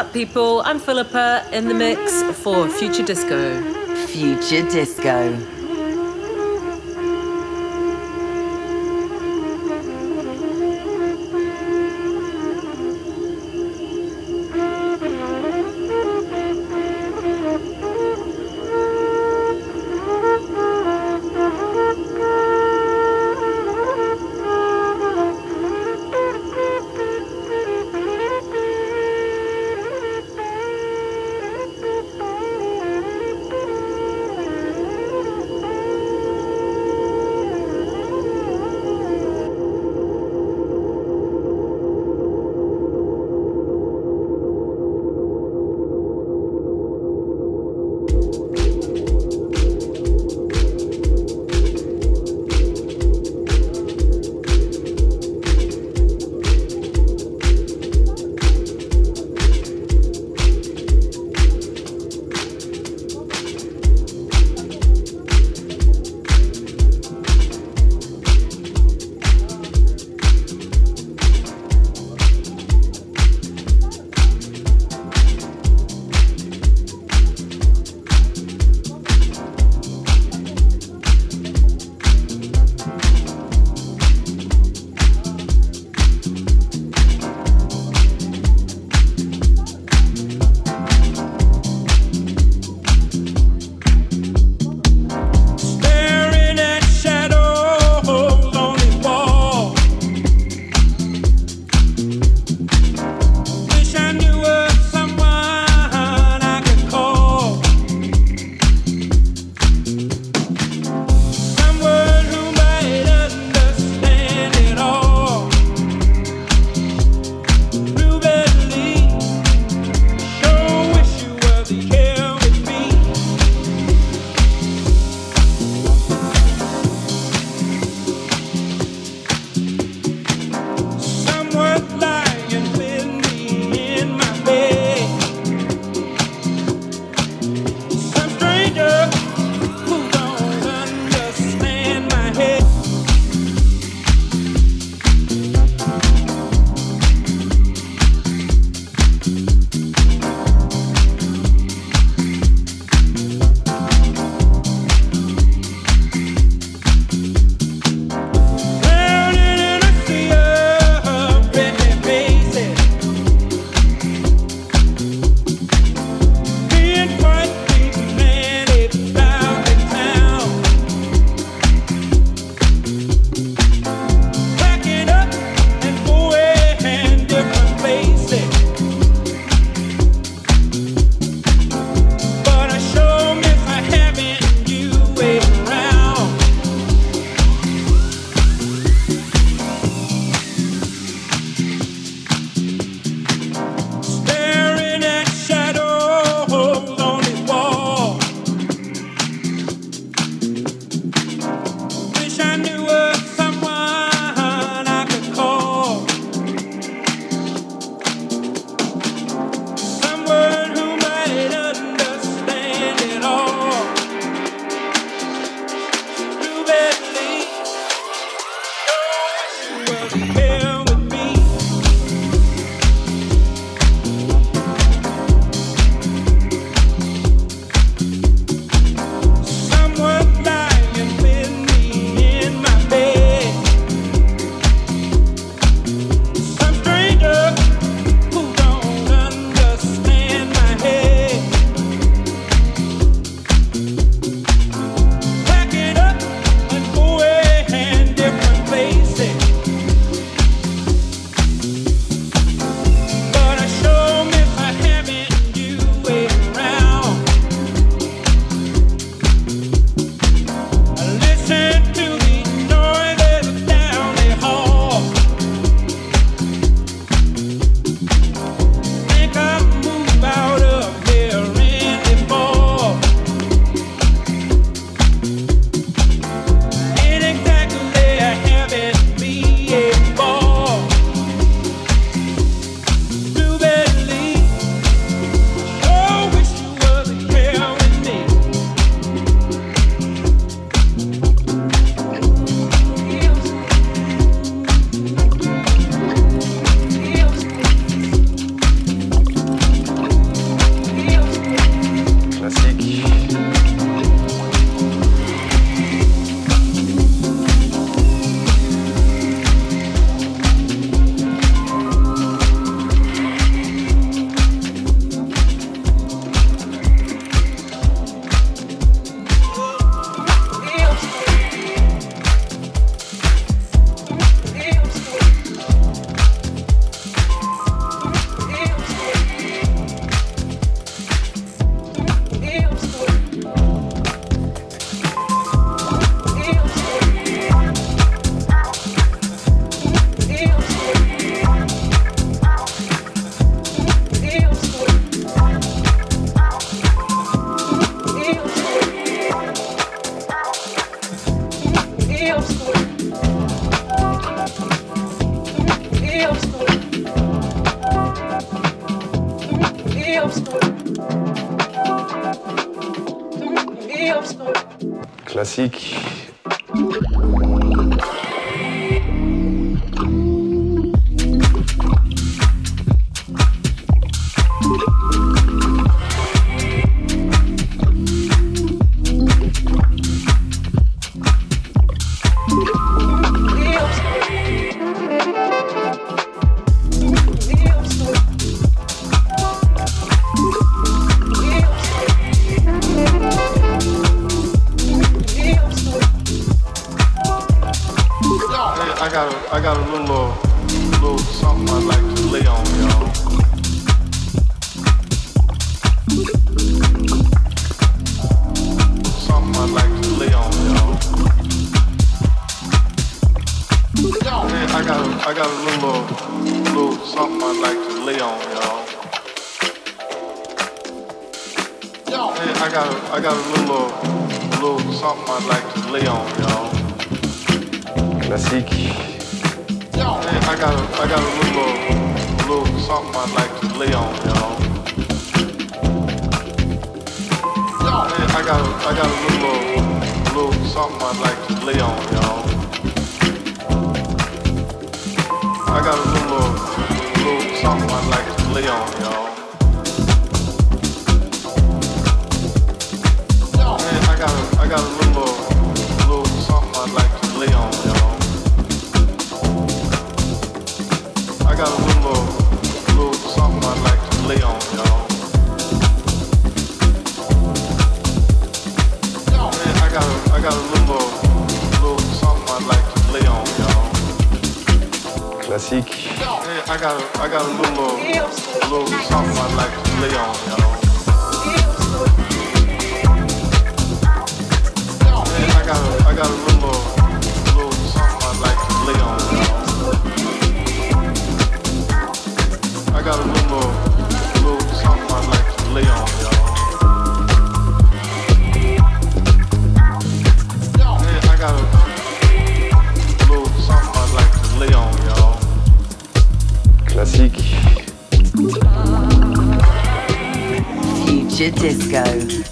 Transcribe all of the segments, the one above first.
up, people? I'm Philippa in the mix for Future Disco. Future Disco. I got a, I got a little, little, something I'd like to lay on y'all. I got a little, little something I'd like to lay on y'all. Man, I got a, I got a little. Classique. I got a, I got a little, I got a, I got a little, something I'd like to on, y'all. I got a little, little something I'd like to lay on. Disco.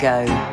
Future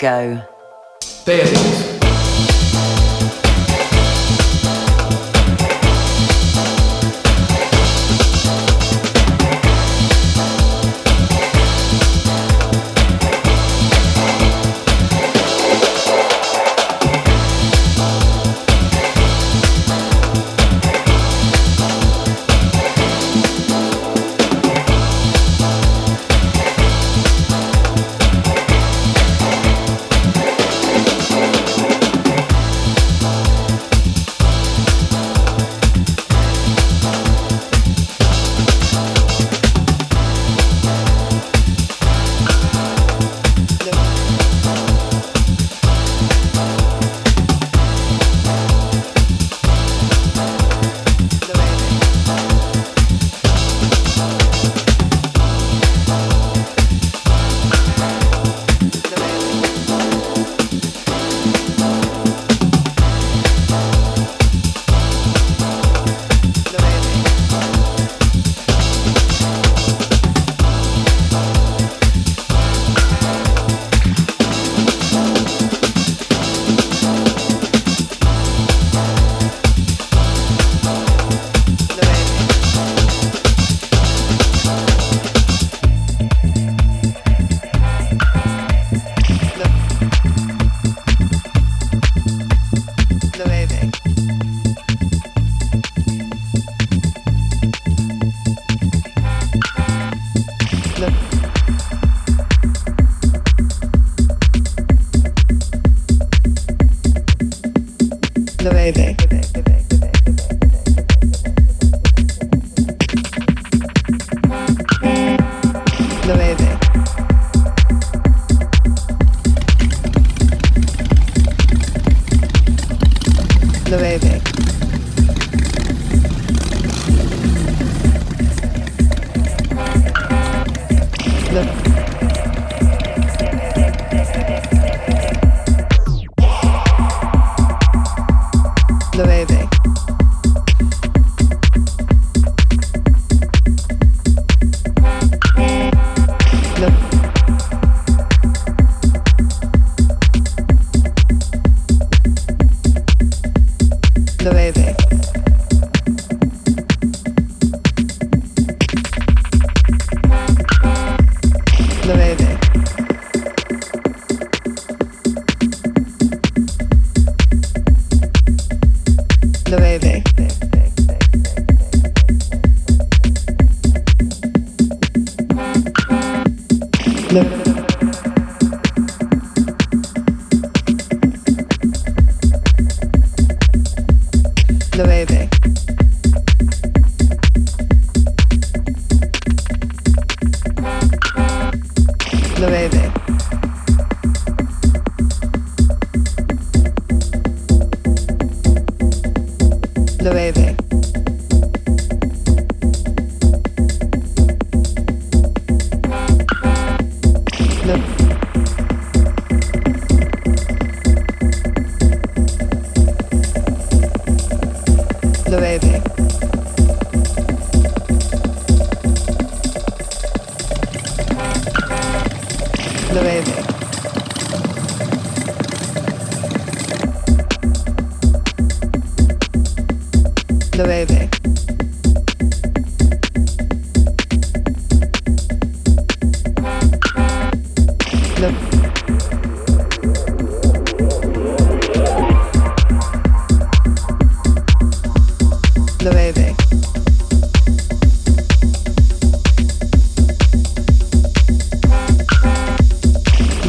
Disco.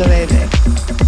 Baby.